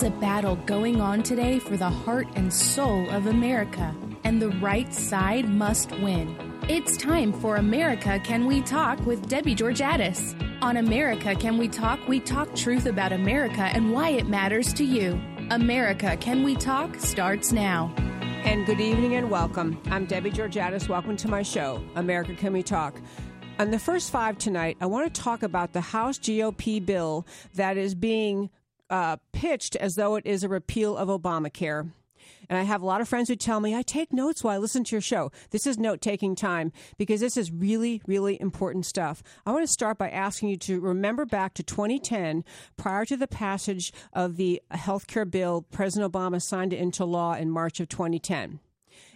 is a battle going on today for the heart and soul of America, and the right side must win. It's time for America Can We Talk with Debbie Georgatos. On America Can We Talk, we talk truth about America and why it matters to you. America Can We Talk starts now. And good evening and welcome. I'm Debbie Georgatos. Welcome to my show, America Can We Talk. On the first five tonight, I want to talk about the House GOP bill that is being uh, pitched as though it is a repeal of Obamacare. And I have a lot of friends who tell me I take notes while I listen to your show. This is note taking time because this is really, really important stuff. I want to start by asking you to remember back to 2010, prior to the passage of the health care bill, President Obama signed it into law in March of 2010.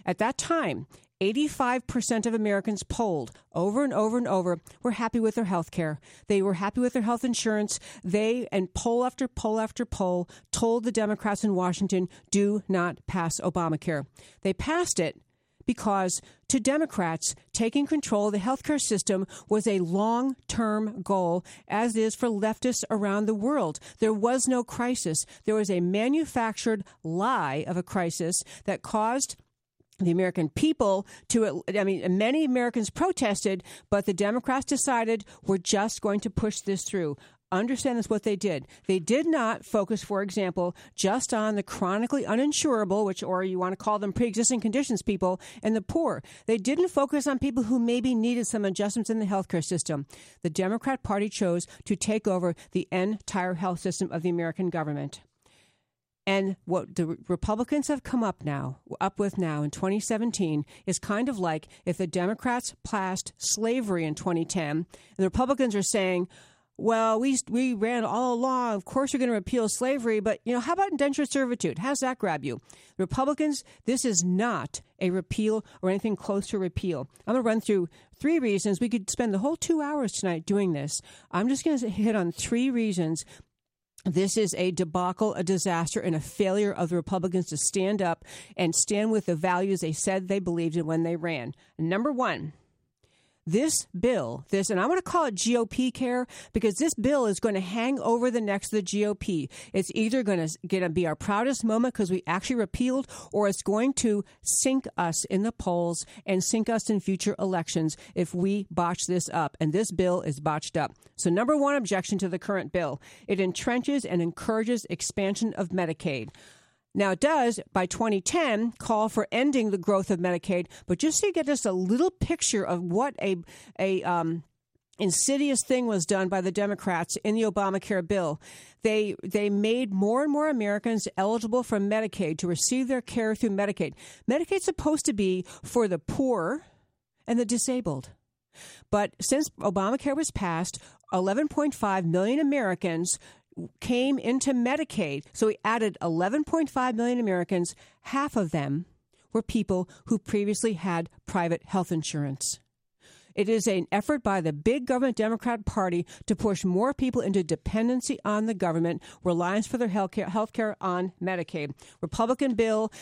At that time, 85% of Americans polled over and over and over were happy with their health care. They were happy with their health insurance. They, and poll after poll after poll, told the Democrats in Washington, do not pass Obamacare. They passed it because to Democrats, taking control of the healthcare system was a long term goal, as is for leftists around the world. There was no crisis. There was a manufactured lie of a crisis that caused the American people to, I mean, many Americans protested, but the Democrats decided we're just going to push this through. Understand this what they did. They did not focus, for example, just on the chronically uninsurable, which, or you want to call them pre existing conditions people, and the poor. They didn't focus on people who maybe needed some adjustments in the healthcare system. The Democrat Party chose to take over the entire health system of the American government. And what the Republicans have come up now, up with now in 2017, is kind of like if the Democrats passed slavery in 2010, and the Republicans are saying, well, we we ran all along. Of course, you're going to repeal slavery, but you know, how about indentured servitude? How's that grab you? Republicans, this is not a repeal or anything close to repeal. I'm going to run through three reasons. We could spend the whole two hours tonight doing this. I'm just going to hit on three reasons this is a debacle, a disaster, and a failure of the Republicans to stand up and stand with the values they said they believed in when they ran. Number one, this bill, this, and I want to call it GOP care because this bill is going to hang over the necks of the GOP. It's either going to, going to be our proudest moment because we actually repealed, or it's going to sink us in the polls and sink us in future elections if we botch this up. And this bill is botched up. So, number one objection to the current bill it entrenches and encourages expansion of Medicaid. Now, it does, by 2010, call for ending the growth of Medicaid, but just to get us a little picture of what a, a um, insidious thing was done by the Democrats in the Obamacare bill. They they made more and more Americans eligible for Medicaid to receive their care through Medicaid. Medicaid's supposed to be for the poor and the disabled. But since Obamacare was passed, 11.5 million Americans came into Medicaid. So we added 11.5 million Americans. Half of them were people who previously had private health insurance. It is an effort by the big government Democrat Party to push more people into dependency on the government, reliance for their health care on Medicaid. Republican bill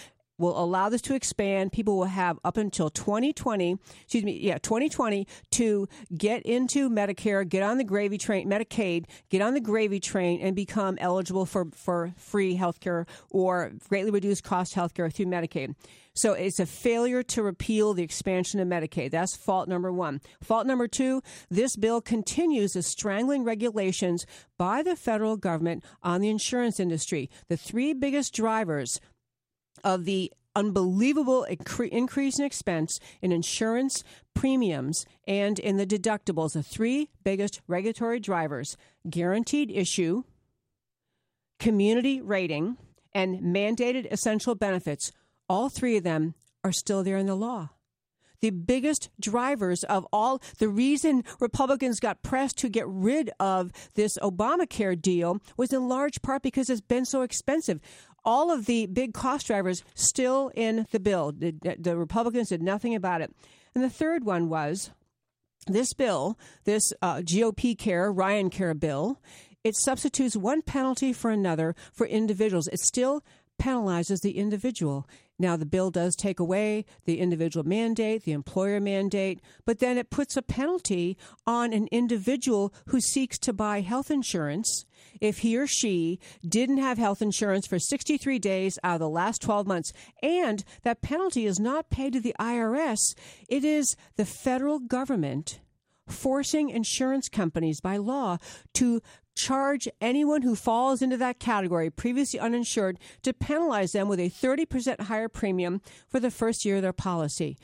will allow this to expand. People will have up until 2020, excuse me, yeah, 2020 to get into Medicare, get on the gravy train, Medicaid, get on the gravy train and become eligible for, for free health care or greatly reduced cost health care through Medicaid. So it's a failure to repeal the expansion of Medicaid. That's fault number one. Fault number two, this bill continues the strangling regulations by the federal government on the insurance industry. The three biggest drivers of the unbelievable increase in expense in insurance premiums and in the deductibles, the three biggest regulatory drivers guaranteed issue, community rating, and mandated essential benefits. All three of them are still there in the law the biggest drivers of all the reason Republicans got pressed to get rid of this Obamacare deal was in large part because it's been so expensive all of the big cost drivers still in the bill. The, the, Republicans did nothing about it. And the third one was this bill, this uh, GOP care, Ryan Care bill, it substitutes one penalty for another for individuals. It still penalizes the individual. Now, the bill does take away the individual mandate, the employer mandate, but then it puts a penalty on an individual who seeks to buy health insurance if he or she didn't have health insurance for 63 days out of the last 12 months. And that penalty is not paid to the IRS, it is the federal government forcing insurance companies by law to charge anyone who falls into that category, previously uninsured, to penalize them with a 30% higher premium for the first year of their policy.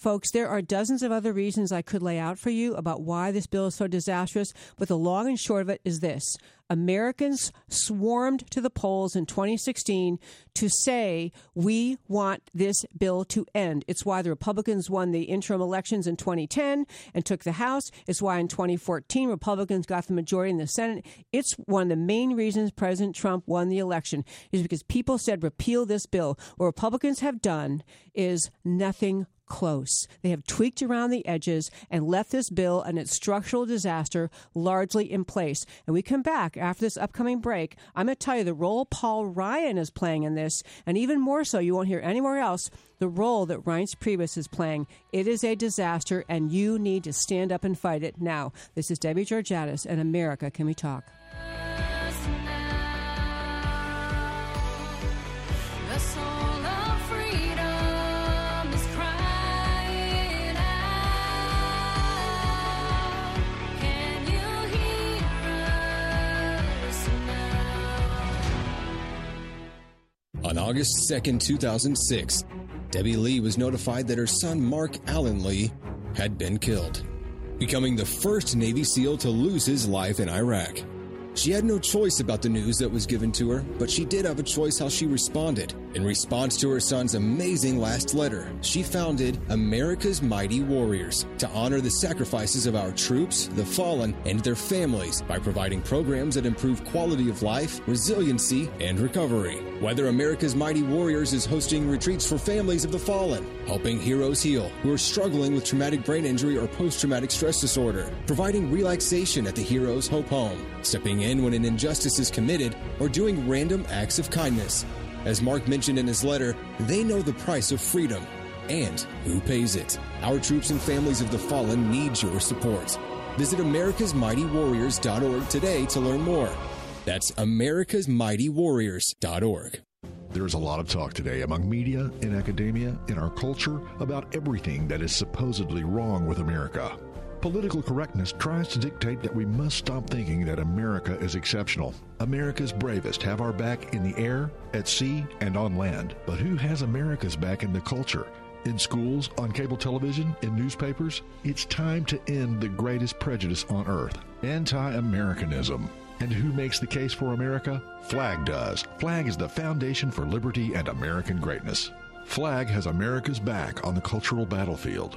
Folks, there are dozens of other reasons I could lay out for you about why this bill is so disastrous, but the long and short of it is this. Americans swarmed to the polls in 2016 to say, we want this bill to end. It's why the Republicans won the interim elections in 2010 and took the House. It's why in 2014, Republicans got the majority in the Senate. It's one of the main reasons President Trump won the election, is because people said, repeal this bill. What Republicans have done is nothing close. They have tweaked around the edges and left this bill and its structural disaster largely in place. And we come back after this upcoming break. I'm going to tell you the role Paul Ryan is playing in this, and even more so, you won't hear anywhere else the role that Reince Priebus is playing. It is a disaster, and you need to stand up and fight it now. This is Debbie Georgatos, and America Can We Talk? August 2, 2006, Debbie Lee was notified that her son Mark Allen Lee had been killed, becoming the first Navy SEAL to lose his life in Iraq. She had no choice about the news that was given to her, but she did have a choice how she responded. In response to her son's amazing last letter, she founded America's Mighty Warriors to honor the sacrifices of our troops, the fallen, and their families by providing programs that improve quality of life, resiliency, and recovery. Whether America's Mighty Warriors is hosting retreats for families of the fallen, helping heroes heal who are struggling with traumatic brain injury or post traumatic stress disorder, providing relaxation at the Heroes Hope Home, stepping in when an injustice is committed, or doing random acts of kindness. As Mark mentioned in his letter, they know the price of freedom and who pays it. Our troops and families of the fallen need your support. Visit americasmightywarriors.org today to learn more. That's americasmightywarriors.org. There is a lot of talk today among media, in academia, in our culture about everything that is supposedly wrong with America. Political correctness tries to dictate that we must stop thinking that America is exceptional. America's bravest have our back in the air, at sea, and on land. But who has America's back in the culture? In schools, on cable television, in newspapers? It's time to end the greatest prejudice on earth anti Americanism. And who makes the case for America? FLAG does. FLAG is the foundation for liberty and American greatness. FLAG has America's back on the cultural battlefield.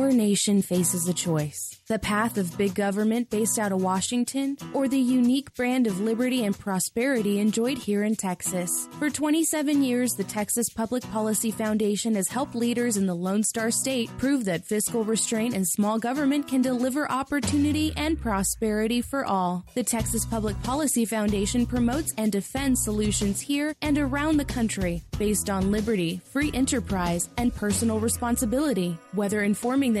nation faces a choice the path of big government based out of Washington, or the unique brand of liberty and prosperity enjoyed here in Texas. For 27 years, the Texas Public Policy Foundation has helped leaders in the Lone Star State prove that fiscal restraint and small government can deliver opportunity and prosperity for all. The Texas Public Policy Foundation promotes and defends solutions here and around the country based on liberty, free enterprise, and personal responsibility. Whether informing the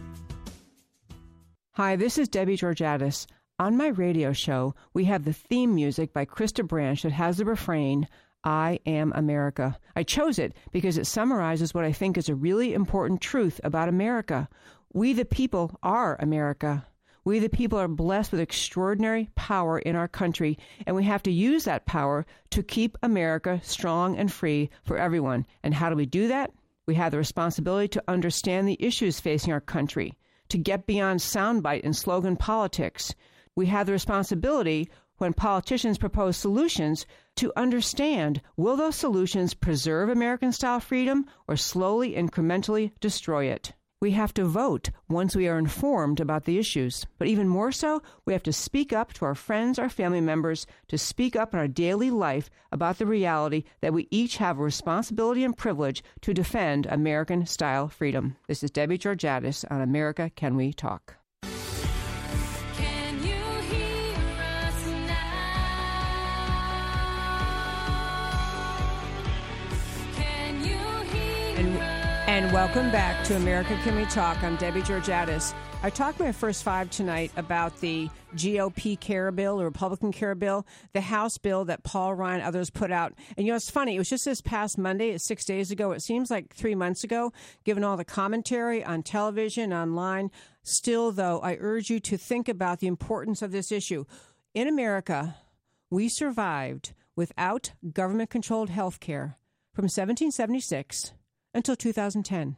Hi, this is Debbie Georgatos. On my radio show, we have the theme music by Krista Branch that has the refrain, I am America. I chose it because it summarizes what I think is a really important truth about America. We, the people, are America. We, the people, are blessed with extraordinary power in our country, and we have to use that power to keep America strong and free for everyone. And how do we do that? We have the responsibility to understand the issues facing our country, to get beyond soundbite and slogan politics. We have the responsibility when politicians propose solutions to understand will those solutions preserve American style freedom or slowly, incrementally destroy it? We have to vote once we are informed about the issues. But even more so, we have to speak up to our friends, our family members, to speak up in our daily life about the reality that we each have a responsibility and privilege to defend American style freedom. This is Debbie Georgatos on America Can We Talk? And welcome back to America Can We Talk. I'm Debbie Georgatos. I talked my first five tonight about the GOP care bill, the Republican care bill, the House bill that Paul Ryan others put out. And you know, it's funny, it was just this past Monday, six days ago. It seems like three months ago, given all the commentary on television, online. Still, though, I urge you to think about the importance of this issue. In America, we survived without government controlled health care from 1776 until 2010.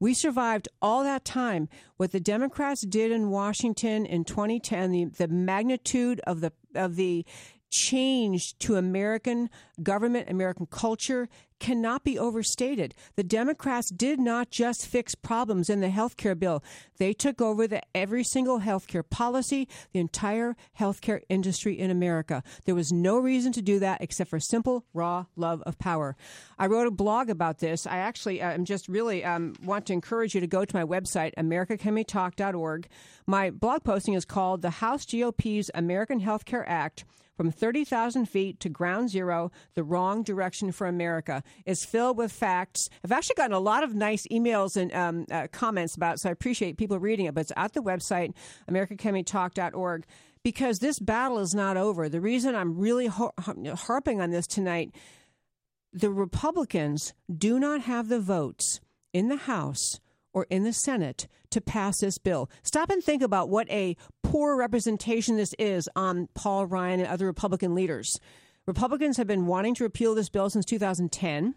We survived all that time. What the Democrats did in Washington in 2010, the, the magnitude of the of the change to American government, American culture cannot be overstated. The Democrats did not just fix problems in the health care bill. They took over the every single health care policy, the entire health care industry in America. There was no reason to do that except for simple raw love of power. I wrote a blog about this. I actually am uh, just really um, want to encourage you to go to my website americacanwetalk.org. My blog posting is called The House GOP's American Health Care Act from 30,000 feet to ground zero, the wrong direction for America, is filled with facts. I've actually gotten a lot of nice emails and um, uh, comments about it, so I appreciate people reading it, but it's at the website, americacanwetalk.org, because this battle is not over. The reason I'm really har- harping on this tonight, the Republicans do not have the votes in the House or in the Senate to pass this bill. Stop and think about what a poor representation this is on Paul Ryan and other Republican leaders. Republicans have been wanting to repeal this bill since 2010.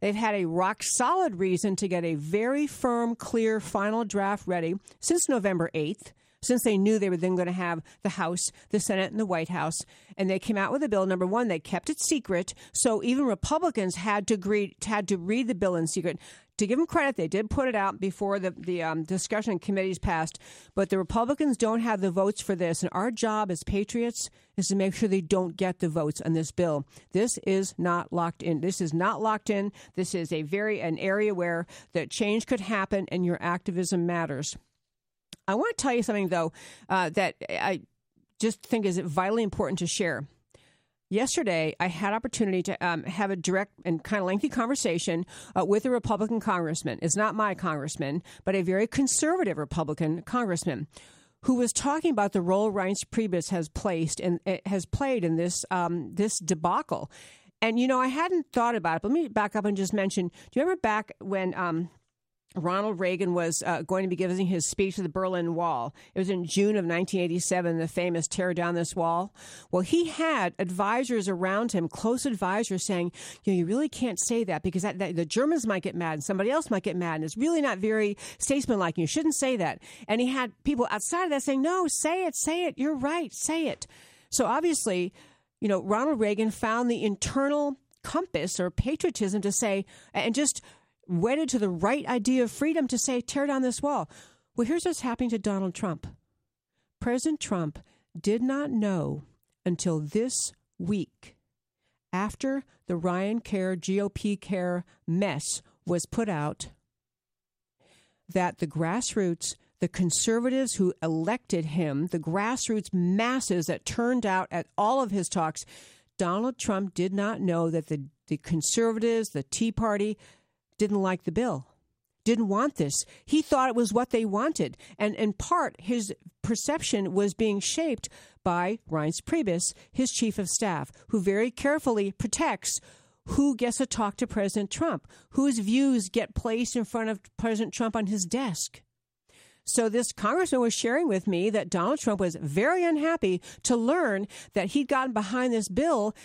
They've had a rock solid reason to get a very firm, clear final draft ready since November 8th since they knew they were then going to have the House, the Senate, and the White House. And they came out with a bill. Number one, they kept it secret, so even Republicans had to agree, had to read the bill in secret to give them credit, they did put it out before the, the um, discussion committees passed, but the Republicans don't have the votes for this. And our job as patriots is to make sure they don't get the votes on this bill. This is not locked in. This is not locked in. This is a very an area where the change could happen and your activism matters. I want to tell you something though uh, that I just think is vitally important to share. Yesterday, I had opportunity to um, have a direct and kind of lengthy conversation uh, with a Republican congressman. It's not my congressman, but a very conservative Republican congressman who was talking about the role Reince Priebus has placed and eh, has played in this um, this debacle. And you know, I hadn't thought about it. But let me back up and just mention. Do you remember back when um, Ronald Reagan was uh, going to be giving his speech to the Berlin Wall. It was in June of 1987, the famous tear down this wall. Well, he had advisors around him, close advisors, saying, you know, you really can't say that because that, that, the Germans might get mad and somebody else might get mad. And it's really not very statesmanlike. You shouldn't say that. And he had people outside of that saying, no, say it, say it. You're right, say it. So obviously, you know, Ronald Reagan found the internal compass or patriotism to say, and just wedded to the right idea of freedom to say, tear down this wall. Well, here's what's happening to Donald Trump. President Trump did not know until this week, after the Ryan Care GOP Care mess was put out, that the grassroots, the conservatives who elected him, the grassroots masses that turned out at all of his talks, Donald Trump did not know that the, the conservatives, the Tea Party, didn't like the bill, didn't want this. He thought it was what they wanted. And in part, his perception was being shaped by Reince Priebus, his chief of staff, who very carefully protects who gets to talk to President Trump, whose views get placed in front of President Trump on his desk. So this congressman was sharing with me that Donald Trump was very unhappy to learn that he'd gotten behind this bill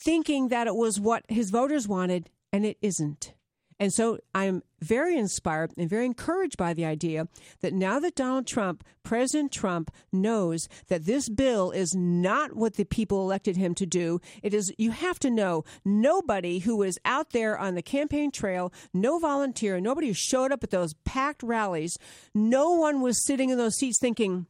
thinking that it was what his voters wanted, and it isn't. And so I'm very inspired and very encouraged by the idea that now that Donald Trump, President Trump, knows that this bill is not what the people elected him to do, it is, you have to know, nobody who was out there on the campaign trail, no volunteer, nobody who showed up at those packed rallies, no one was sitting in those seats thinking,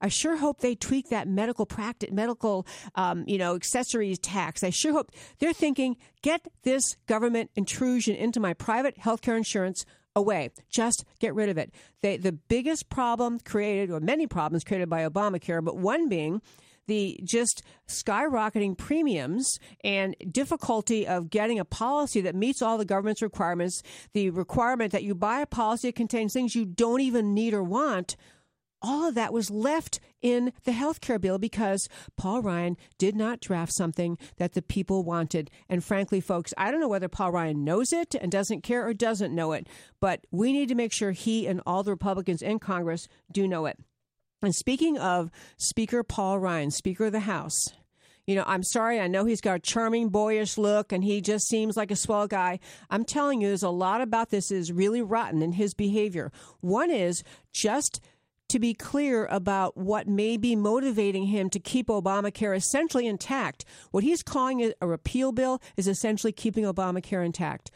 I sure hope they tweak that medical practice, medical, um, you know, accessories tax. I sure hope they're thinking, get this government intrusion into my private healthcare insurance away. Just get rid of it. They, the biggest problem created, or many problems created by Obamacare, but one being the just skyrocketing premiums and difficulty of getting a policy that meets all the government's requirements, the requirement that you buy a policy that contains things you don't even need or want all of that was left in the health care bill because Paul Ryan did not draft something that the people wanted. And frankly, folks, I don't know whether Paul Ryan knows it and doesn't care or doesn't know it, but we need to make sure he and all the Republicans in Congress do know it. And speaking of Speaker Paul Ryan, Speaker of the House, you know, I'm sorry, I know he's got a charming, boyish look and he just seems like a swell guy. I'm telling you, there's a lot about this is really rotten in his behavior. One is just to be clear about what may be motivating him to keep Obamacare essentially intact. What he's calling a repeal bill is essentially keeping Obamacare intact.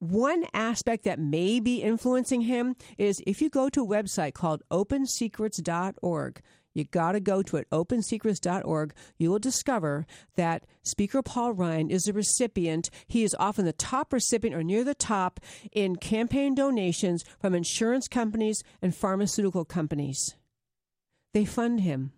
One aspect that may be influencing him is if you go to a website called opensecrets.org, you got to go to it, opensecrets.org. You will discover that Speaker Paul Ryan is a recipient. He is often the top recipient or near the top in campaign donations from insurance companies and pharmaceutical companies. They fund him.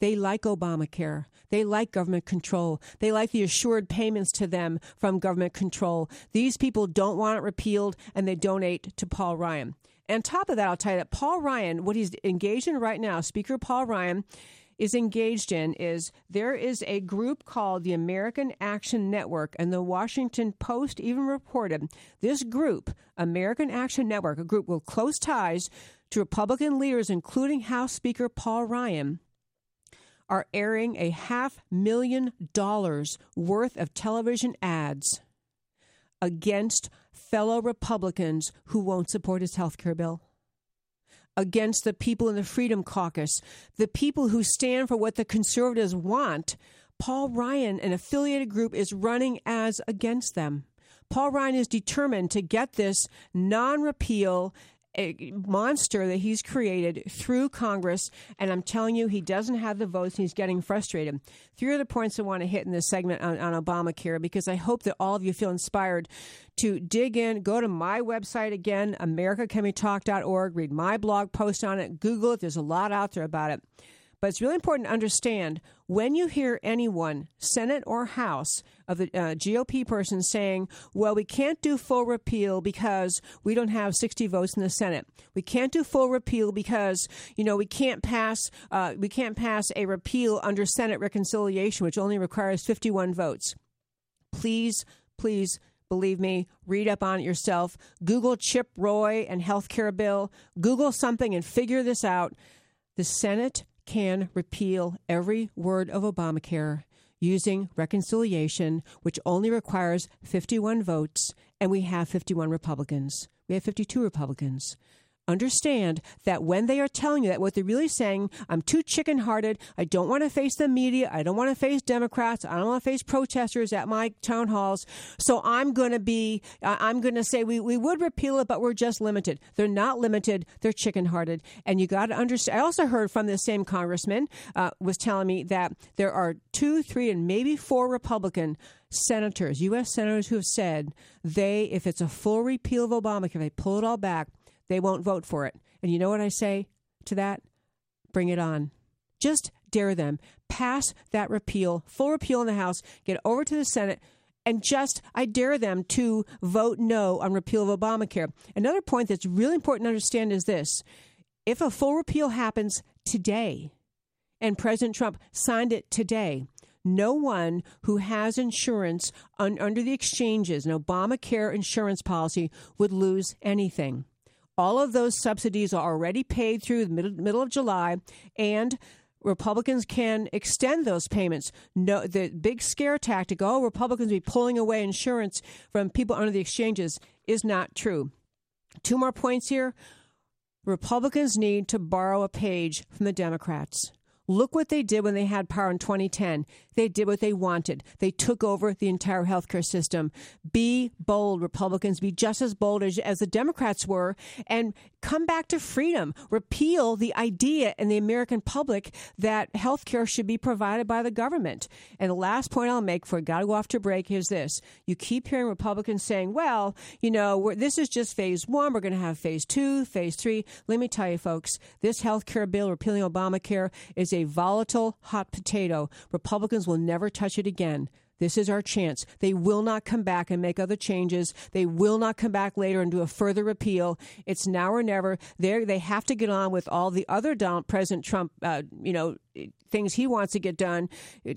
They like Obamacare. They like government control. They like the assured payments to them from government control. These people don't want it repealed and they donate to Paul Ryan. And top of that, I'll tell you that Paul Ryan, what he's engaged in right now, Speaker Paul Ryan, is engaged in is there is a group called the American Action Network, and the Washington Post even reported this group, American Action Network, a group with close ties to Republican leaders, including House Speaker Paul Ryan, are airing a half million dollars worth of television ads against fellow Republicans who won't support his health care bill, against the people in the Freedom Caucus, the people who stand for what the conservatives want. Paul Ryan, an affiliated group, is running as against them. Paul Ryan is determined to get this non repeal monster that he's created through Congress, and I'm telling you, he doesn't have the votes, he's getting frustrated. Three other points I want to hit in this segment on, on Obamacare because I hope that all of you feel inspired to dig in. Go to my website again, AmericaCanWeTalk.org, read my blog post on it, Google it. There's a lot out there about it. But it's really important to understand when you hear anyone, Senate or House, of the uh, GOP person saying, well, we can't do full repeal because we don't have 60 votes in the Senate. We can't do full repeal because, you know, we can't pass, uh, we can't pass a repeal under Senate reconciliation, which only requires 51 votes. Please, please believe me, read up on it yourself. Google Chip Roy and healthcare bill. Google something and figure this out. The Senate can repeal every word of Obamacare using reconciliation, which only requires 51 votes, and we have 51 Republicans. We have 52 Republicans understand that when they are telling you that, what they're really saying, I'm too chicken hearted. I don't want to face the media. I don't want to face Democrats. I don't want to face protesters at my town halls. So I'm going to be, I'm going to say we, we would repeal it, but we're just limited. They're not limited. They're chicken hearted. And you got to understand. I also heard from the same congressman uh, was telling me that there are two, three, and maybe four Republican senators, U.S. senators, who have said they, if it's a full repeal of Obamacare, they pull it all back, they won't vote for it. And you know what I say to that? Bring it on. Just dare them. Pass that repeal, full repeal in the House, get over to the Senate, and just, I dare them to vote no on repeal of Obamacare. Another point that's really important to understand is this if a full repeal happens today, and President Trump signed it today, no one who has insurance un- under the exchanges, an Obamacare insurance policy, would lose anything. All of those subsidies are already paid through the middle, middle of July, and Republicans can extend those payments. No, the big scare tactic, oh, Republicans be pulling away insurance from people under the exchanges, is not true. Two more points here. Republicans need to borrow a page from the Democrats. Look what they did when they had power in 2010. They did what they wanted. They took over the entire healthcare system. Be bold, Republicans. Be just as bold as, as the Democrats were and come back to freedom. Repeal the idea in the American public that healthcare should be provided by the government. And the last point I'll make before I got to go off to break is this. You keep hearing Republicans saying, well, you know, this is just phase one. We're going to have phase two, phase three. Let me tell you, folks, this healthcare bill repealing Obamacare is a a volatile hot potato. Republicans will never touch it again. This is our chance. They will not come back and make other changes. They will not come back later and do a further repeal. It's now or never. They they have to get on with all the other Donald President Trump, uh, you know, things he wants to get done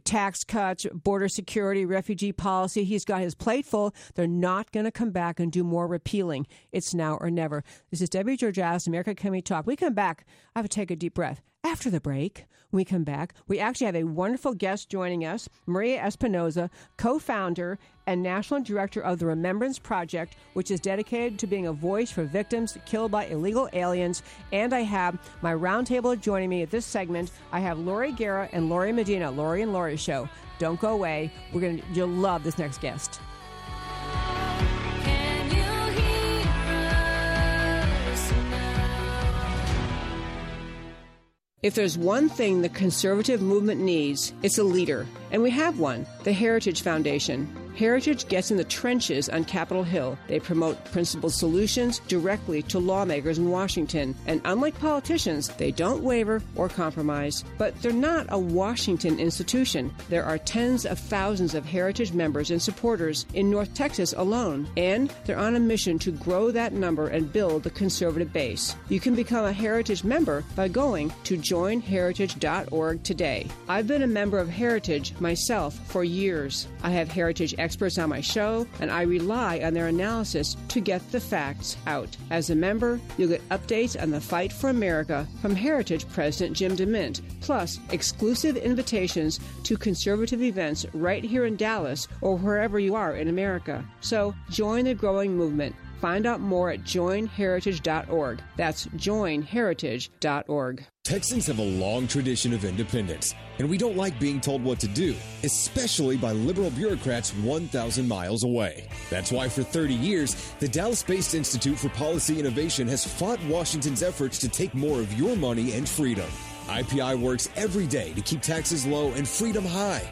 tax cuts, border security, refugee policy. He's got his plate full. They're not going to come back and do more repealing. It's now or never. This is Debbie Georgatos, America Can We Talk. We come back. I have to take a deep breath. After the break, we come back, we actually have a wonderful guest joining us, Maria Espinoza, co founder and national director of the Remembrance Project, which is dedicated to being a voice for victims killed by illegal aliens. And I have my roundtable joining me at this segment. I have Laurie Guerra and Laurie Medina, Laurie and Laurie Show. Don't go away. We're gonna you'll love this next guest. If there's one thing the conservative movement needs, it's a leader. And we have one the Heritage Foundation. Heritage gets in the trenches on Capitol Hill. They promote principled solutions directly to lawmakers in Washington. And unlike politicians, they don't waver or compromise. But they're not a Washington institution. There are tens of thousands of Heritage members and supporters in North Texas alone. And they're on a mission to grow that number and build the conservative base. You can become a Heritage member by going to joinheritage.org today. I've been a member of Heritage myself for years. I have Heritage experts on my show, and I rely on their analysis to get the facts out. As a member, you'll get updates on the fight for America from Heritage President Jim DeMint, plus exclusive invitations to conservative events right here in Dallas or wherever you are in America. So join the growing movement. Find out more at joinheritage.org. That's joinheritage.org. Texans have a long tradition of independence, and we don't like being told what to do, especially by liberal bureaucrats 1,000 miles away. That's why for 30 years, the Dallas based Institute for Policy Innovation has fought Washington's efforts to take more of your money and freedom. IPI works every day to keep taxes low and freedom high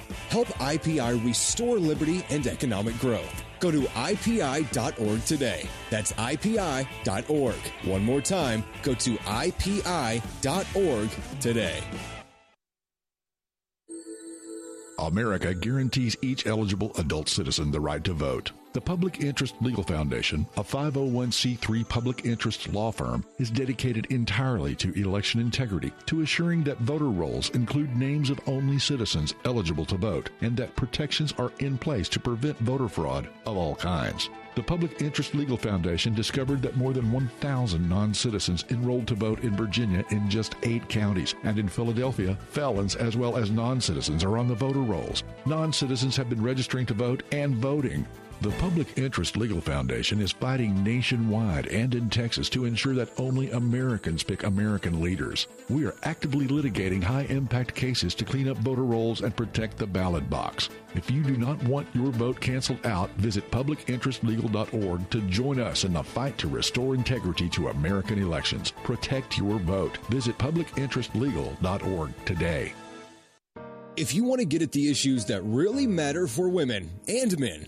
Help IPI restore liberty and economic growth. Go to IPI.org today. That's IPI.org. One more time, go to IPI.org today. America guarantees each eligible adult citizen the right to vote. The Public Interest Legal Foundation, a 501c3 public interest law firm, is dedicated entirely to election integrity, to assuring that voter rolls include names of only citizens eligible to vote, and that protections are in place to prevent voter fraud of all kinds. The Public Interest Legal Foundation discovered that more than 1,000 non citizens enrolled to vote in Virginia in just eight counties, and in Philadelphia, felons as well as non citizens are on the voter rolls. Non citizens have been registering to vote and voting. The Public Interest Legal Foundation is fighting nationwide and in Texas to ensure that only Americans pick American leaders. We are actively litigating high impact cases to clean up voter rolls and protect the ballot box. If you do not want your vote canceled out, visit publicinterestlegal.org to join us in the fight to restore integrity to American elections. Protect your vote. Visit publicinterestlegal.org today. If you want to get at the issues that really matter for women and men,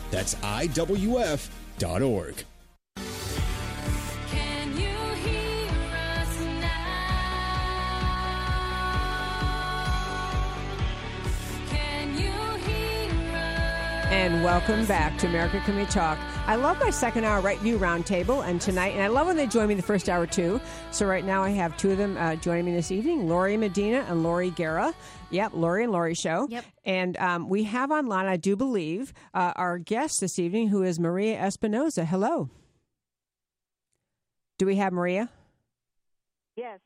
That's IWF.org. And welcome back to America Can We Talk. I love my second hour Right View Roundtable, and tonight, and I love when they join me the first hour too. So right now, I have two of them uh, joining me this evening: Lori Medina and Lori Guerra. Yep, Lori and Lori show. Yep. And um, we have online, I do believe, uh, our guest this evening, who is Maria Espinoza. Hello. Do we have Maria? Yes.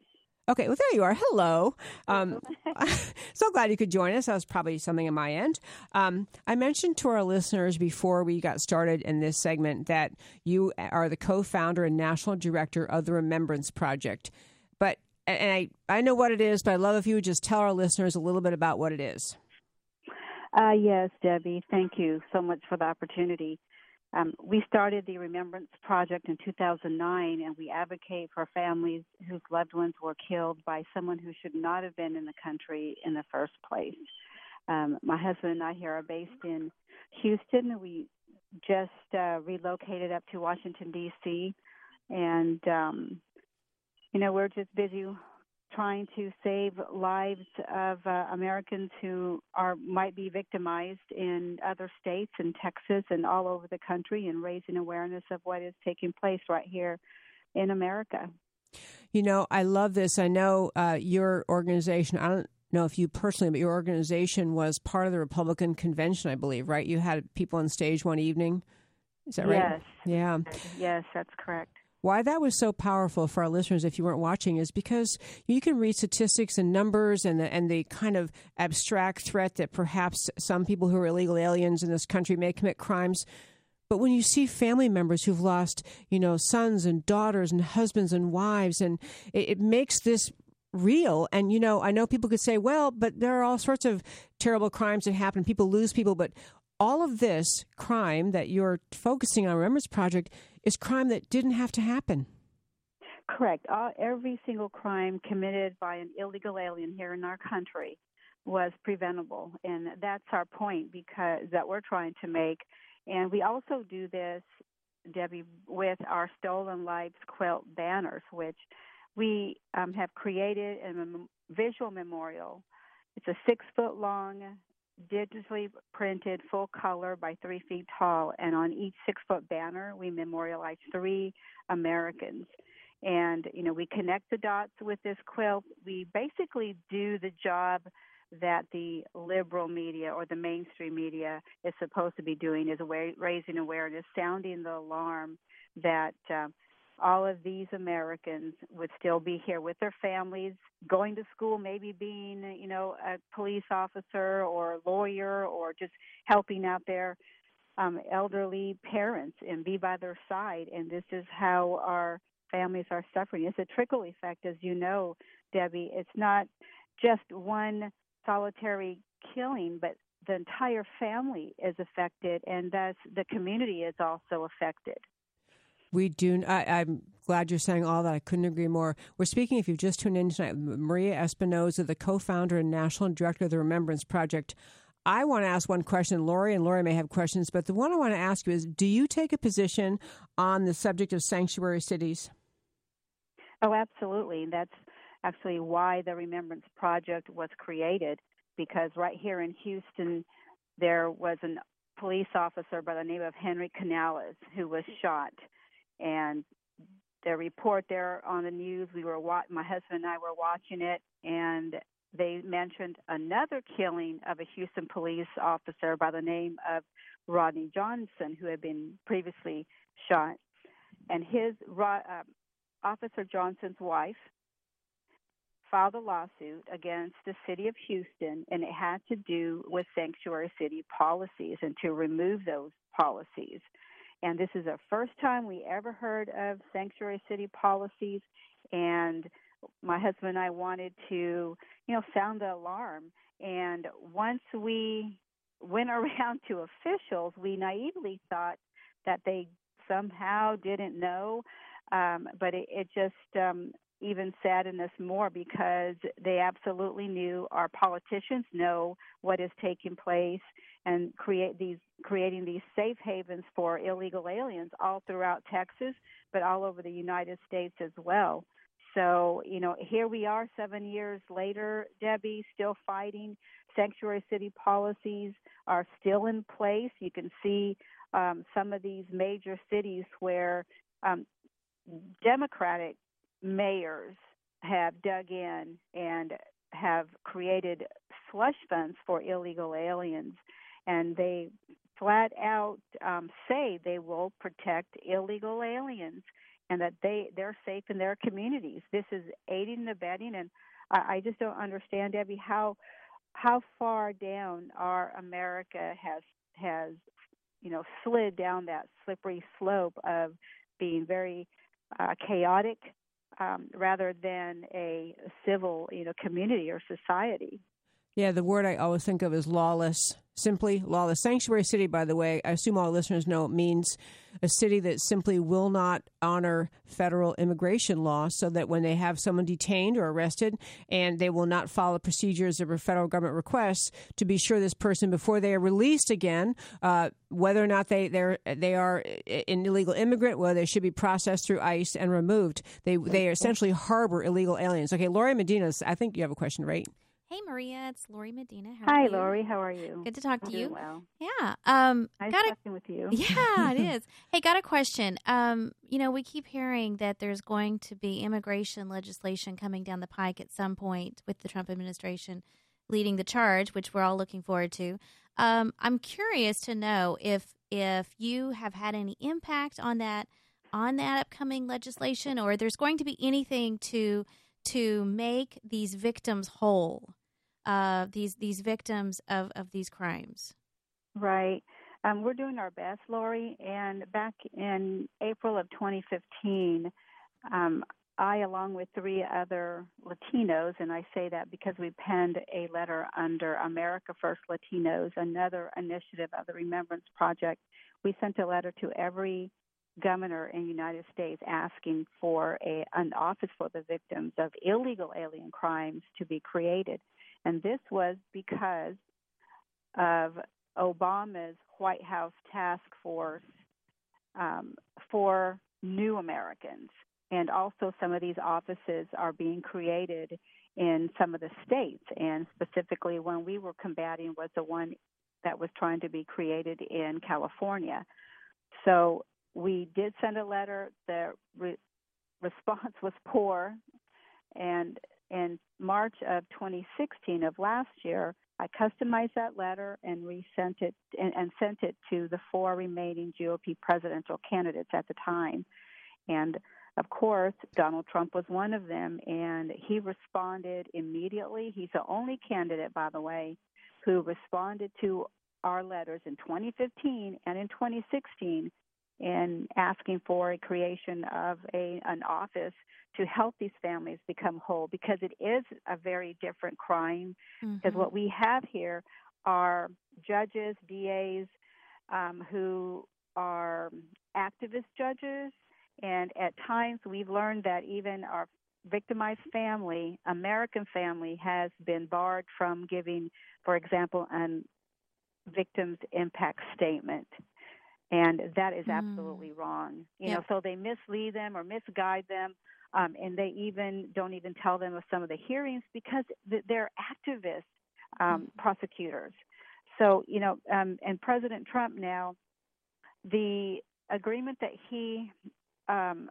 Okay, well, there you are. Hello. Um, so glad you could join us. That was probably something on my end. Um, I mentioned to our listeners before we got started in this segment that you are the co founder and national director of the Remembrance Project. But, and I, I know what it is, but I'd love if you would just tell our listeners a little bit about what it is. Uh, yes, Debbie. Thank you so much for the opportunity. Um, we started the Remembrance Project in 2009, and we advocate for families whose loved ones were killed by someone who should not have been in the country in the first place. Um, my husband and I here are based in Houston. We just uh, relocated up to Washington, D.C., and um, you know we're just busy trying to save lives of uh, Americans who are might be victimized in other states and Texas and all over the country and raising awareness of what is taking place right here in America. You know, I love this. I know uh, your organization, I don't know if you personally, but your organization was part of the Republican convention, I believe, right? You had people on stage one evening. Is that right? Yes. Yeah. Yes, that's correct. Why that was so powerful for our listeners, if you weren't watching, is because you can read statistics and numbers and the, and the kind of abstract threat that perhaps some people who are illegal aliens in this country may commit crimes. But when you see family members who've lost, you know, sons and daughters and husbands and wives, and it, it makes this real. And, you know, I know people could say, well, but there are all sorts of terrible crimes that happen. People lose people. But all of this crime that you're focusing on, Remembrance Project, is crime that didn't have to happen. Correct. Uh, every single crime committed by an illegal alien here in our country was preventable, and that's our point because that we're trying to make. And we also do this, Debbie, with our Stolen Lives quilt banners, which we um, have created a visual memorial. It's a six foot long digitally printed full color by three feet tall, and on each six foot banner, we memorialize three Americans. And, you know, we connect the dots with this quilt. We basically do the job that the liberal media or the mainstream media is supposed to be doing is raising awareness, sounding the alarm that uh, all of these Americans would still be here with their families, going to school, maybe being, you know, a police officer or a lawyer or just helping out their um, elderly parents and be by their side. And this is how our families are suffering. It's a trickle effect, as you know, Debbie. It's not just one solitary killing, but the entire family is affected, and thus the community is also affected. We do. I, am glad you're saying all that. I couldn't agree more. We're speaking, if you've just tuned in tonight, Maria Espinoza, the co founder and national director of the Remembrance Project. I want to ask one question. Lori and Lori may have questions, but the one I want to ask you is do you take a position on the subject of sanctuary cities? Oh, absolutely. That's actually why the Remembrance Project was created, because right here in Houston, there was a police officer by the name of Henry Canales who was shot and the report there on the news we were wa- my husband and I were watching it and they mentioned another killing of a Houston police officer by the name of Rodney Johnson, who had been previously shot. And his uh, Officer Johnson's wife filed a lawsuit against the city of Houston, and it had to do with sanctuary city policies and to remove those policies. And this is the first time we ever heard of sanctuary city policies. And my husband and I wanted to, you know, sound the alarm. And once we went around to officials, we naively thought that they somehow didn't know. Um, but it, it just um, even saddened us more because they absolutely knew our politicians know what is taking place and create these creating these safe havens for illegal aliens all throughout Texas, but all over the United States as well. So, you know, here we are 7 years later, Debbie, still fighting. Sanctuary city policies are still in place. You can see um, some of these major cities where um, Democratic mayors have dug in and have created slush funds for illegal aliens, and they flat out um, say they will protect illegal aliens and that they they're safe in their communities. This is aiding and abetting, and I, I just don't understand, Debbie, how how far down our America has has you know slid down that slippery slope of being very uh, chaotic um, rather than a civil, you know, community or society. Yeah, the word I always think of is lawless. Simply lawless. Sanctuary city, by the way, I assume all listeners know, it means a city that simply will not honor federal immigration law so that when they have someone detained or arrested and they will not follow procedures of a federal government requests to be sure this person before they are released again uh, whether or not they they're, an illegal immigrant whether they should be processed through ICE and removed they they essentially harbor illegal aliens okay Lori Medina I think you have a question right Hey, Maria, it's Lori Medina. How Hi, Lori. How are you? Good to talk I'm to you. Well. Yeah. Um, nice got talking with you. Yeah, it is. Hey, got a question. Um, you know, we keep hearing that there's going to be immigration legislation coming down the pike at some point with the Trump administration leading the charge, which we're all looking forward to. Um, I'm curious to know if if you have had any impact on that on that upcoming legislation, or there's going to be anything to to make these victims whole, uh, these these victims of, of these crimes. Right. Um, we're doing our best, Lori. And back in April of 2015, um, I, along with three other Latinos, and I say that because we penned a letter under America First Latinos, another initiative of the Remembrance Project, we sent a letter to every governor in the United States asking for a, an office for the victims of illegal alien crimes to be created. And this was because of Obama's White House task force um, for new Americans. And also, some of these offices are being created in some of the states. And specifically, one we were combating was the one that was trying to be created in California. So we did send a letter. The re- response was poor, and in March of 2016 of last year, I customized that letter and resent it and, and sent it to the four remaining GOP presidential candidates at the time. And of course, Donald Trump was one of them, and he responded immediately. He's the only candidate, by the way, who responded to our letters in 2015 and in 2016 in asking for a creation of a an office to help these families become whole because it is a very different crime because mm-hmm. what we have here are judges DAs um, who are activist judges and at times we've learned that even our victimized family American family has been barred from giving for example an victim's impact statement and that is absolutely mm. wrong. You yep. know, so they mislead them or misguide them, um, and they even don't even tell them of some of the hearings because they're activist um, mm. prosecutors. So you know, um, and President Trump now, the agreement that he um,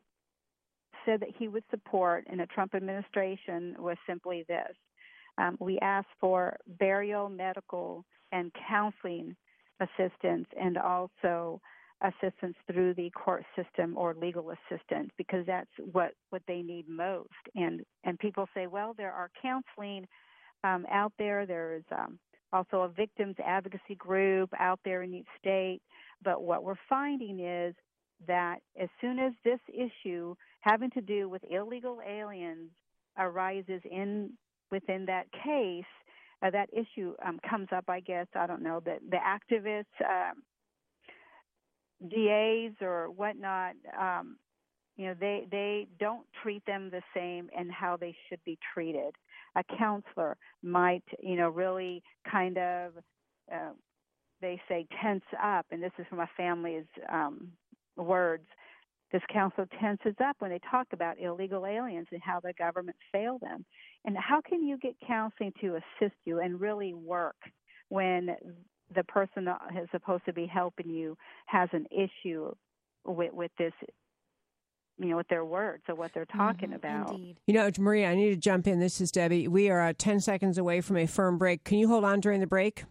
said that he would support in the Trump administration was simply this: Um, we ask for burial, medical, and counseling assistance, and also assistance through the court system or legal assistance because that's what what they need most. And and people say, well, there are counseling um, out there. There is um, also a victims advocacy group out there in each state. But what we're finding is that as soon as this issue having to do with illegal aliens arises in within that case, uh, that issue um, comes up. I guess I don't know that the activists, um, DAs or whatnot, um, you know, they they don't treat them the same and how they should be treated. A counselor might, you know, really kind of. Uh, they say tense up, and this is from a family's um, words. This council tenses up when they talk about illegal aliens and how the government failed them. And how can you get counseling to assist you and really work when the person that is supposed to be helping you has an issue with, with this you know, with their words or what they're talking Mhm, about. Indeed. You know, Maria, I need to jump in. This is Debbie. We are uh, 10 seconds away from a firm break. Can you hold on during the break?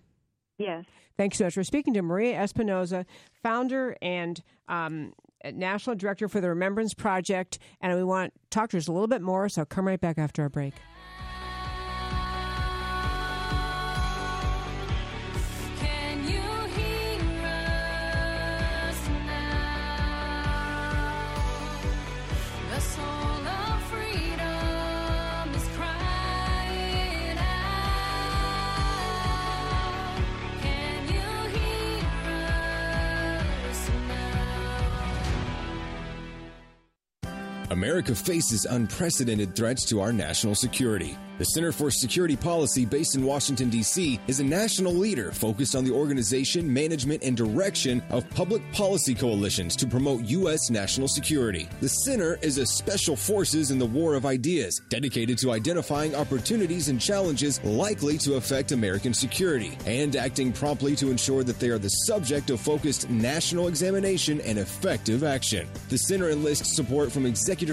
Yes. Thanks so much. We're speaking to Maria Espinoza, founder and um, Uh, national director for the Remembrance Project. And we want to talk to us a little bit more, so come right back after our break. America faces unprecedented threats to our national security. The Center for Security Policy, based in Washington, D.C., is a national leader focused on the organization, management, and direction of public policy coalitions to promote U.S. national security. The center is a special forces in the war of ideas, dedicated to identifying opportunities and challenges likely to affect American security and acting promptly to ensure that they are the subject of focused national examination and effective action. The center enlists support from executive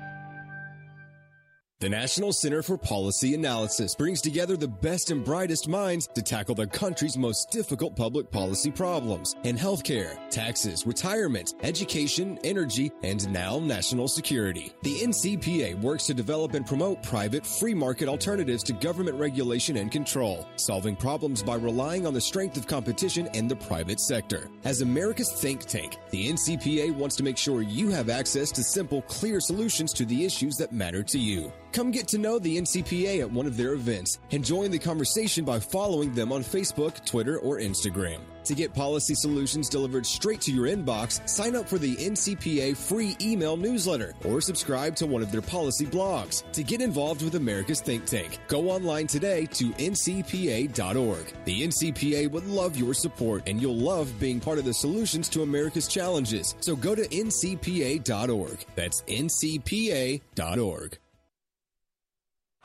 The National Center for Policy Analysis brings together the best and brightest minds to tackle the country's most difficult public policy problems in healthcare, taxes, retirement, education, energy, and now national security. The NCPA works to develop and promote private, free market alternatives to government regulation and control, solving problems by relying on the strength of competition in the private sector. As America's think tank, the NCPA wants to make sure you have access to simple, clear solutions to the issues that matter to you. Come get to know the NCPA at one of their events and join the conversation by following them on Facebook, Twitter, or Instagram. To get policy solutions delivered straight to your inbox, sign up for the NCPA free email newsletter or subscribe to one of their policy blogs. To get involved with America's think tank, go online today to ncpa.org. The NCPA would love your support and you'll love being part of the solutions to America's challenges. So go to ncpa.org. That's ncpa.org.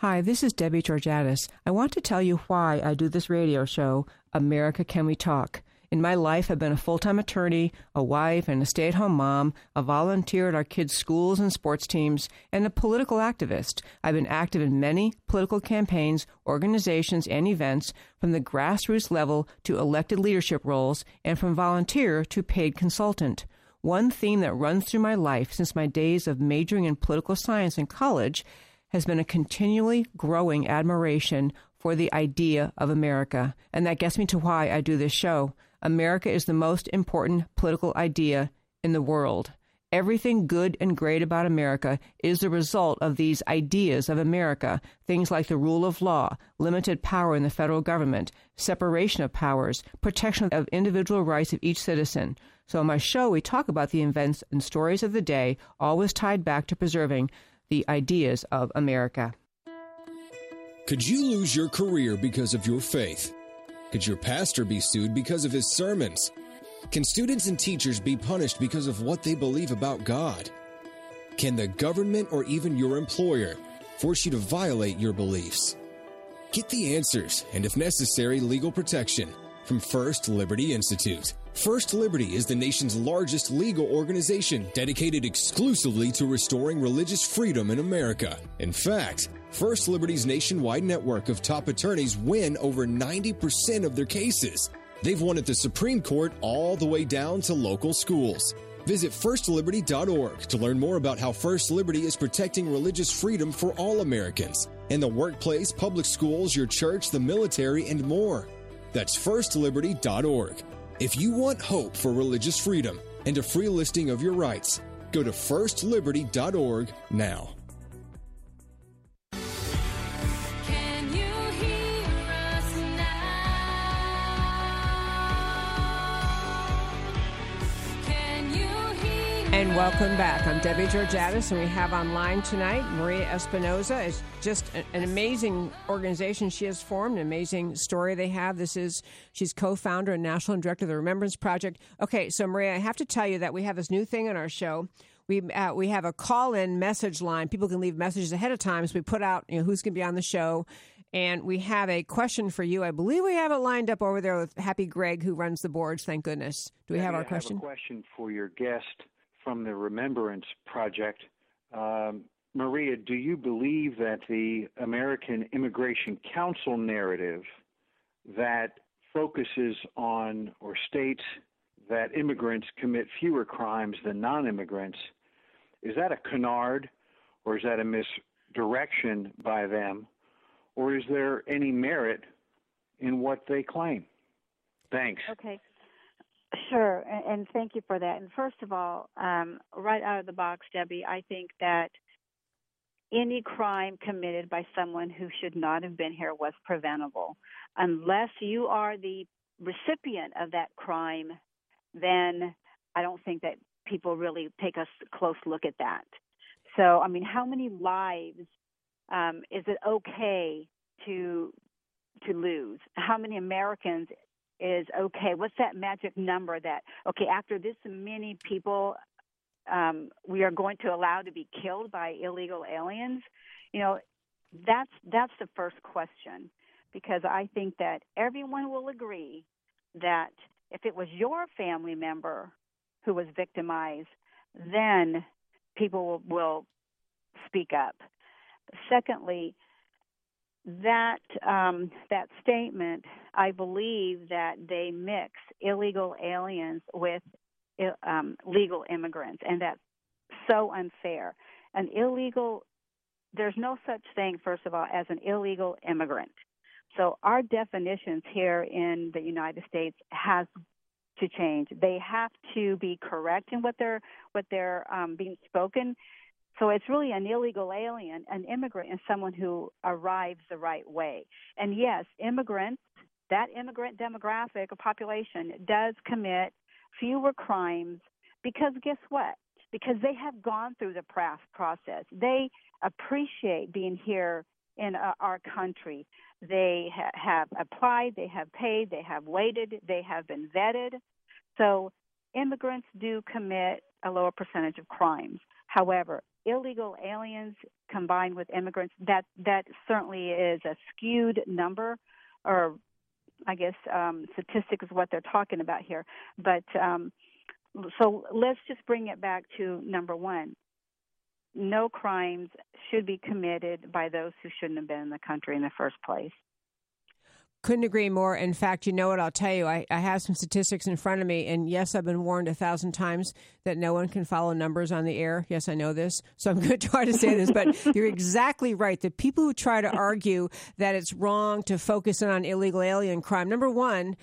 Hi, this is Debbie Georgatos. I want to tell you why I do this radio show, America Can We Talk. In my life, I've been a full time attorney, a wife, and a stay at home mom, a volunteer at our kids' schools and sports teams, and a political activist. I've been active in many political campaigns, organizations, and events, from the grassroots level to elected leadership roles, and from volunteer to paid consultant. One theme that runs through my life since my days of majoring in political science in college has been a continually growing admiration for the idea of America. And that gets me to why I do this show. America is the most important political idea in the world. Everything good and great about America is the result of these ideas of America. Things like the rule of law, limited power in the federal government, separation of powers, protection of individual rights of each citizen. So, on my show, we talk about the events and stories of the day, always tied back to preserving the ideas of America. Could you lose your career because of your faith? Could your pastor be sued because of his sermons? Can students and teachers be punished because of what they believe about God? Can the government or even your employer force you to violate your beliefs? Get the answers and, if necessary, legal protection from First Liberty Institute. First Liberty is the nation's largest legal organization dedicated exclusively to restoring religious freedom in America. In fact, First Liberty's nationwide network of top attorneys win over 90% of their cases. They've won at the Supreme Court all the way down to local schools. Visit firstliberty.org to learn more about how First Liberty is protecting religious freedom for all Americans in the workplace, public schools, your church, the military, and more. That's firstliberty.org. If you want hope for religious freedom and a free listing of your rights, go to firstliberty.org now. And welcome back. I'm Debbie Georgatos, and we have online tonight Maria Espinoza. It's just an amazing organization she has formed, an amazing story they have. This is she's co-founder and national director of the Remembrance Project. Okay, so Maria, I have to tell you that we have this new thing on our show. We uh, we have a call-in message line. People can leave messages ahead of time, so we put out you know who's going to be on the show. And we have a question for you. I believe we have it lined up over there with Happy Greg, who runs the boards. Thank goodness. Do we have our I question? have a question for your guest from the Remembrance Project. Um, Maria, do you believe that the American Immigration Council narrative that focuses on or states that immigrants commit fewer crimes than non immigrants, is that a canard or is that a misdirection by them? Or is there any merit in what they claim? Thanks. Okay. Sure, and, thank you for that. And first of all, um, right out of the box, Debbie, I think that any crime committed by someone who should not have been here was preventable. Unless you are the recipient of that crime, then I don't think that people really take a close look at that. So, I mean, how many lives um, is it okay to to lose? How many Americans is okay? What's that magic number that okay after this many people um, we are going to allow to be killed by illegal aliens? You know, that's that's the first question because I think that everyone will agree that if it was your family member who was victimized, then people will, will speak up. Secondly, that um, that statement, I believe that they mix illegal aliens with um, legal immigrants, and that's so unfair. An illegal, there's no such thing, first of all, as an illegal immigrant. So our definitions here in the United States has to change. They have to be correct in what they're what they're um, being spoken. So it's really an illegal alien, an immigrant, and someone who arrives the right way. And yes, immigrants, that immigrant demographic or population does commit fewer crimes because guess what? Because they have gone through the pra- process. They appreciate being here in uh, our country. They ha- have applied, they have paid, they have waited, they have been vetted. So immigrants do commit a lower percentage of crimes. However, illegal aliens combined with immigrants, that that certainly is a skewed number, or I guess um, statistic is what they're talking about here. But um, so let's just bring it back to number one. No crimes should be committed by those who shouldn't have been in the country in the first place. Couldn't agree more. In fact, you know what? I'll tell you, I, I have some statistics in front of me, and yes, I've been warned a thousand times that no one can follow numbers on the air. Yes, I know this, so I'm going to try to say this, but you're exactly right. The people who try to argue that it's wrong to focus in on illegal alien crime, number one,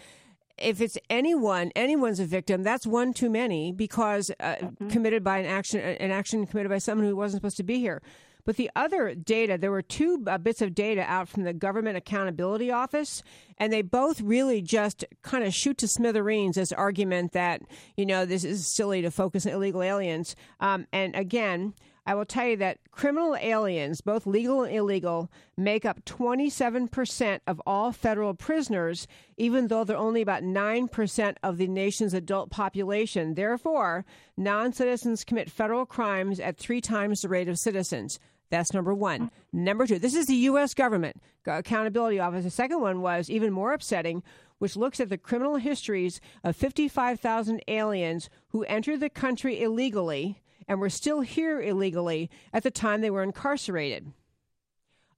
if it's anyone, anyone's a victim. That's one too many because uh, committed by an action, an action committed by someone who wasn't supposed to be here. But the other data, there were two uh, bits of data out from the Government Accountability Office, and they both really just kind of shoot to smithereens this argument that, you know, this is silly to focus on illegal aliens. Um, and again, I will tell you that criminal aliens, both legal and illegal, make up 27% of all federal prisoners, even though they're only about 9% of the nation's adult population. Therefore, non citizens commit federal crimes at three times the rate of citizens. That's number one. Number two, this is the U.S. government accountability office. The second one was even more upsetting, which looks at the criminal histories of 55,000 aliens who entered the country illegally and were still here illegally at the time they were incarcerated.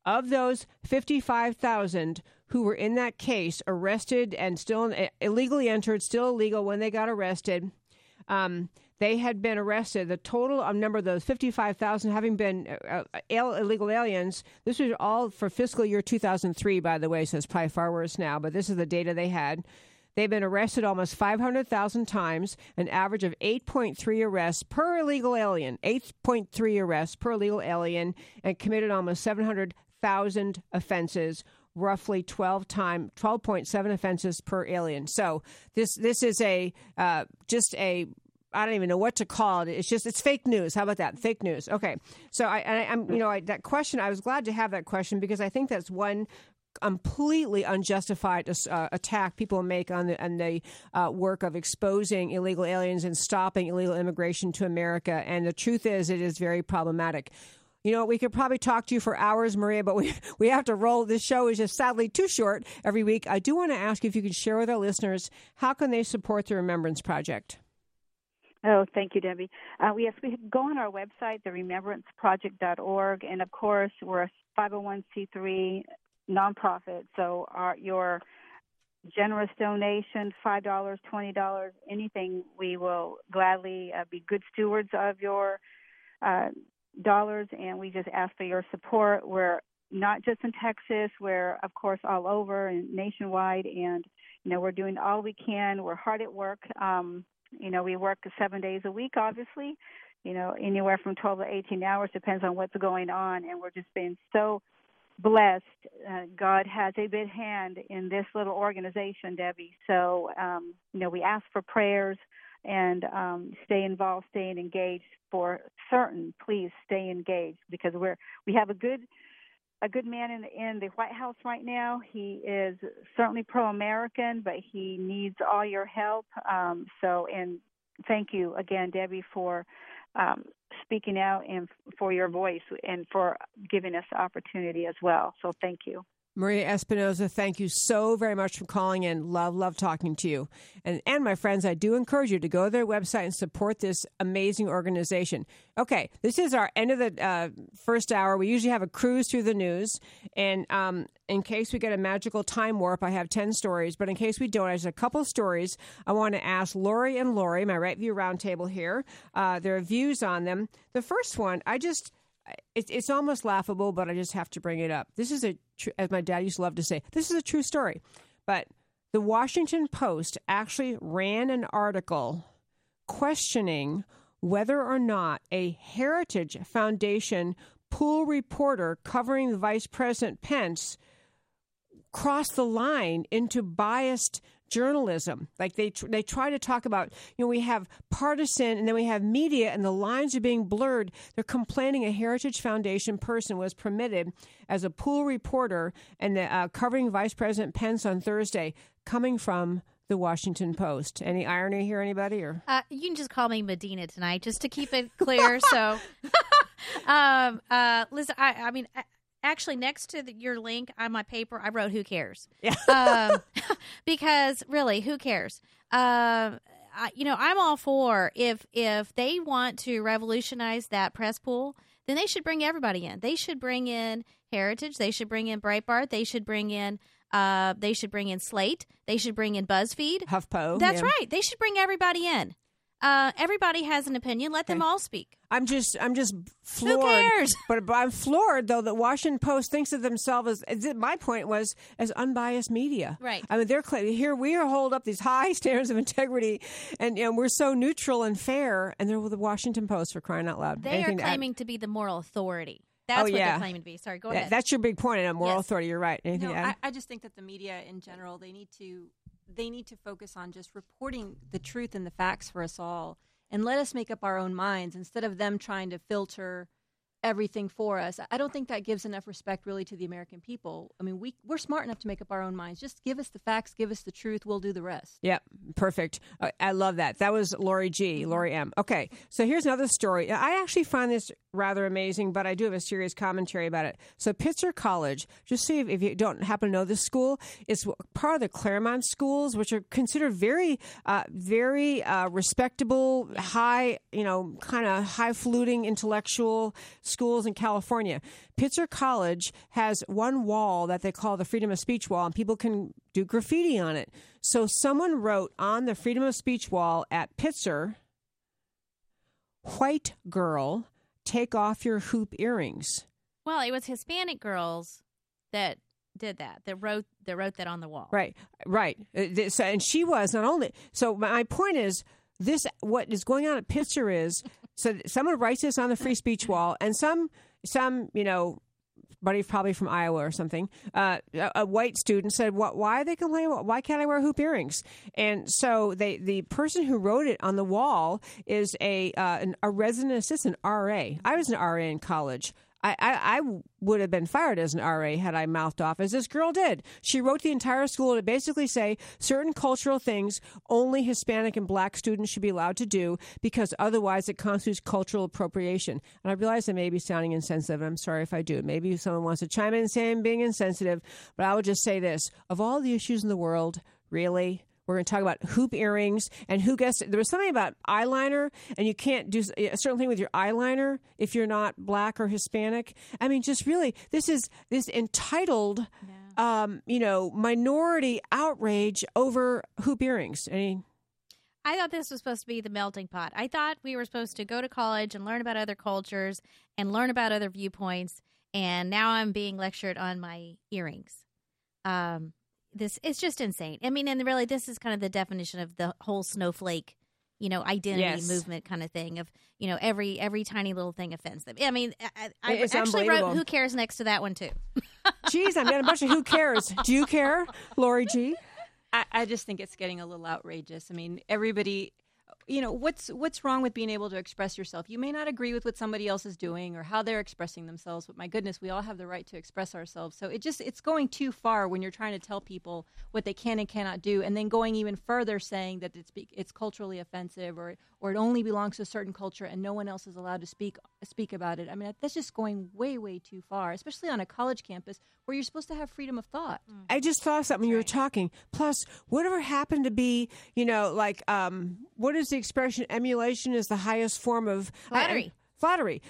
Of those 55,000 who were in that case arrested and still illegally entered, still illegal when they got arrested, um, they had been arrested. The total number of those 55,000 having been uh, uh, illegal aliens, this was all for fiscal year 2003, by the way, so it's probably far worse now, but this is the data they had. They've been arrested almost 500,000 times, an average of 8.3 arrests per illegal alien, 8.3 arrests per illegal alien, and committed almost 700,000 offenses roughly 12 time 12.7 offenses per alien. So this this is a uh, just a I don't even know what to call it. It's just it's fake news. How about that? Fake news. Okay. So I, I am you know I, that question. I was glad to have that question because I think that's one completely unjustified uh, attack people make on the, on the uh, work of exposing illegal aliens and stopping illegal immigration to America. And the truth is, it is very problematic. You know, we could probably talk to you for hours, Maria, but we, we have to roll. This show is just sadly too short every week. I do want to ask if you could share with our listeners how can they support the Remembrance Project? Oh, thank you, Debbie. Uh, yes, we go on our website, theremembranceproject.org, and of course, we're a 501c3 nonprofit. So, our, your generous donation, five dollars, twenty dollars, anything, we will gladly uh, be good stewards of your uh, dollars, and we just ask for your support. We're not just in Texas, we're of course all over and nationwide, and you know we're doing all we can. We're hard at work. Um, you know, we work seven days a week, obviously. You know, anywhere from 12 to 18 hours depends on what's going on, and we're just being so blessed. Uh, God has a big hand in this little organization, Debbie. So, um, you know, we ask for prayers and um, stay involved, staying engaged for certain. Please stay engaged because we're we have a good a good man in the, in the White House right now. He is certainly pro-American, but he needs all your help. Um, so, and thank you again, Debbie, for um, speaking out and for your voice and for giving us the opportunity as well. So thank you. Maria Espinoza, thank you so very much for calling in. Love, love talking to you. And, and my friends, I do encourage you to go to their website and support this amazing organization. Okay, this is our end of the uh, first hour. We usually have a cruise through the news. And um, in case we get a magical time warp, I have 10 stories. But in case we don't, I a couple stories I want to ask Lori and Lori, my Right View Roundtable here, uh, their views on them. The first one, I just it's it's almost laughable, but I just have to bring it up. This is a, tr- as my dad used to love to say, this is a true story. But the Washington Post actually ran an article questioning whether or not a Heritage Foundation pool reporter covering the Vice President Pence crossed the line into biased journalism. Like they tr- they try to talk about, you know, we have partisan and then we have media and the lines are being blurred. They're complaining a Heritage Foundation person was permitted as a pool reporter and uh, covering Vice President Pence on Thursday, coming from the Washington Post. Any irony here, anybody? Or Uh, you can just call me Medina tonight, just to keep it clear. so, um, uh, listen, I, I mean, actually, next to the, your link on my paper, I wrote "Who cares?" Yeah. um, because really, who cares? Um, I, you know, I'm all for if if they want to revolutionize that press pool, then they should bring everybody in. They should bring in Heritage. They should bring in Breitbart. They should bring in. Uh, they should bring in Slate. They should bring in BuzzFeed. HuffPo. That's yeah. right. They should bring everybody in. Uh, everybody has an opinion. Let them Okay. all speak. I'm just I'm just floored. Who cares? But, but I'm floored though that Washington Post thinks of themselves as, as my point was as unbiased media. Right. I mean they're claiming here we are hold up these high standards of integrity and, and we're so neutral and fair and they're with the Washington Post for crying out loud. They Anything are claiming to be the moral authority. That's Oh, what yeah. they're claiming to be. Sorry, go Yeah, ahead. That's your big point a moral Yes. authority. You're right. Anything No, to add? I, I just think that the media in general they need to they need to focus on just reporting the truth and the facts for us all and let us make up our own minds instead of them trying to filter everything for us. I don't think that gives enough respect really to the American people. I mean, we we're smart enough to make up our own minds. Just give us the facts, give us the truth, we'll do the rest. Yep, perfect. Uh, I love that. That was Lori G, Lori M. Okay, so here's another story. I actually find this rather amazing, but I do have a serious commentary about it. So Pitzer College, just see if, if you don't happen to know this school, it's part of the Claremont schools, which are considered very, uh, very uh, respectable, high, you know, kind of high-fluting intellectual schools in California. Pitzer College has one wall that they call the freedom of speech wall, and people can do graffiti on it. So someone wrote on the freedom of speech wall at Pitzer, "White girl, take off your hoop earrings." Well, it was Hispanic girls that did that. That wrote that wrote that on the wall. Right, right. Uh, So, and she was not only. So my point is, this what is going on at Pitzer is so someone writes this on the free speech wall, and some some you know. Buddy, probably from Iowa or something. Uh, a, a white student said, "What? Why are they complaining? Why can't I wear hoop earrings?" And so they, the person who wrote it on the wall is a uh, an, a resident assistant RA. I was an RA in college. I, I, I would have been fired as an RA had I mouthed off as this girl did. She wrote the entire school to basically say certain cultural things only Hispanic and black students should be allowed to do because otherwise it constitutes cultural appropriation. And I realize I may be sounding insensitive. and I'm sorry if I do. Maybe someone wants to chime in and say I'm being insensitive, but I would just say this of all the issues in the world, really? We're going to talk about hoop earrings and who guessed it. There was something about eyeliner, and you can't do a certain thing with your eyeliner if you're not black or Hispanic. I mean, just really, this is this entitled, um, you know, minority outrage over hoop earrings. I mean, I thought this was supposed to be the melting pot. I thought we were supposed to go to college and learn about other cultures and learn about other viewpoints. And now I'm being lectured on my earrings. Um, this it's just insane. I mean, and really, this is kind of the definition of the whole snowflake, you know, identity Yes. movement kind of thing. Of you know, every every tiny little thing offends them. I mean, I, I actually wrote "Who cares" next to that one too. geez, I'm getting a bunch of who cares. Do you care, Lori G? I, I just think it's getting a little outrageous. I mean, everybody, you know, what's what's wrong with being able to express yourself? You may not agree with what somebody else is doing or how they're expressing themselves, but my goodness, we all have the right to express ourselves. So it just it's going too far when you're trying to tell people what they can and cannot do, and then going even further saying that it's it's culturally offensive or or it only belongs to a certain culture and no one else is allowed to speak speak about it. I mean, that's just going way way too far, especially on a college campus where you're supposed to have freedom of thought. I just thought of something when you were talking. Plus, whatever happened to be, you know, like, um, what is the expression? Emulation is the highest form of I- I- Flattery. flattery.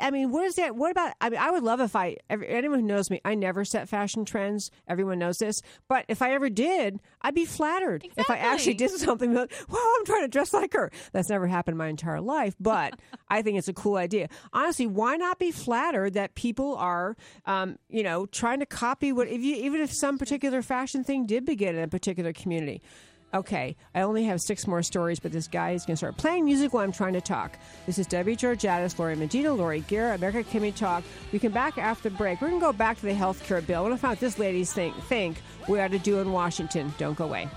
I mean, what is that? What about? I mean, I would love if I. Every, anyone who knows me, I never set fashion trends. Everyone knows this. But if I ever did, I'd be flattered if I actually did something. Like, wow, I'm trying to dress like her. That's never happened in my entire life. But I think it's a cool idea. Honestly, why not be flattered that people are, um, you know, trying to copy what if you even if some particular fashion thing did begin in a particular community. Okay, I only have six more stories, but this guy is going to start playing music while I'm trying to talk. This is Debbie Georgatos, Lori Medina, Lori Garrett, America Can We Talk. We come back after the break. We're going to go back to the health care bill. I want to find out what this ladies think, think we ought to do in Washington. Don't go away.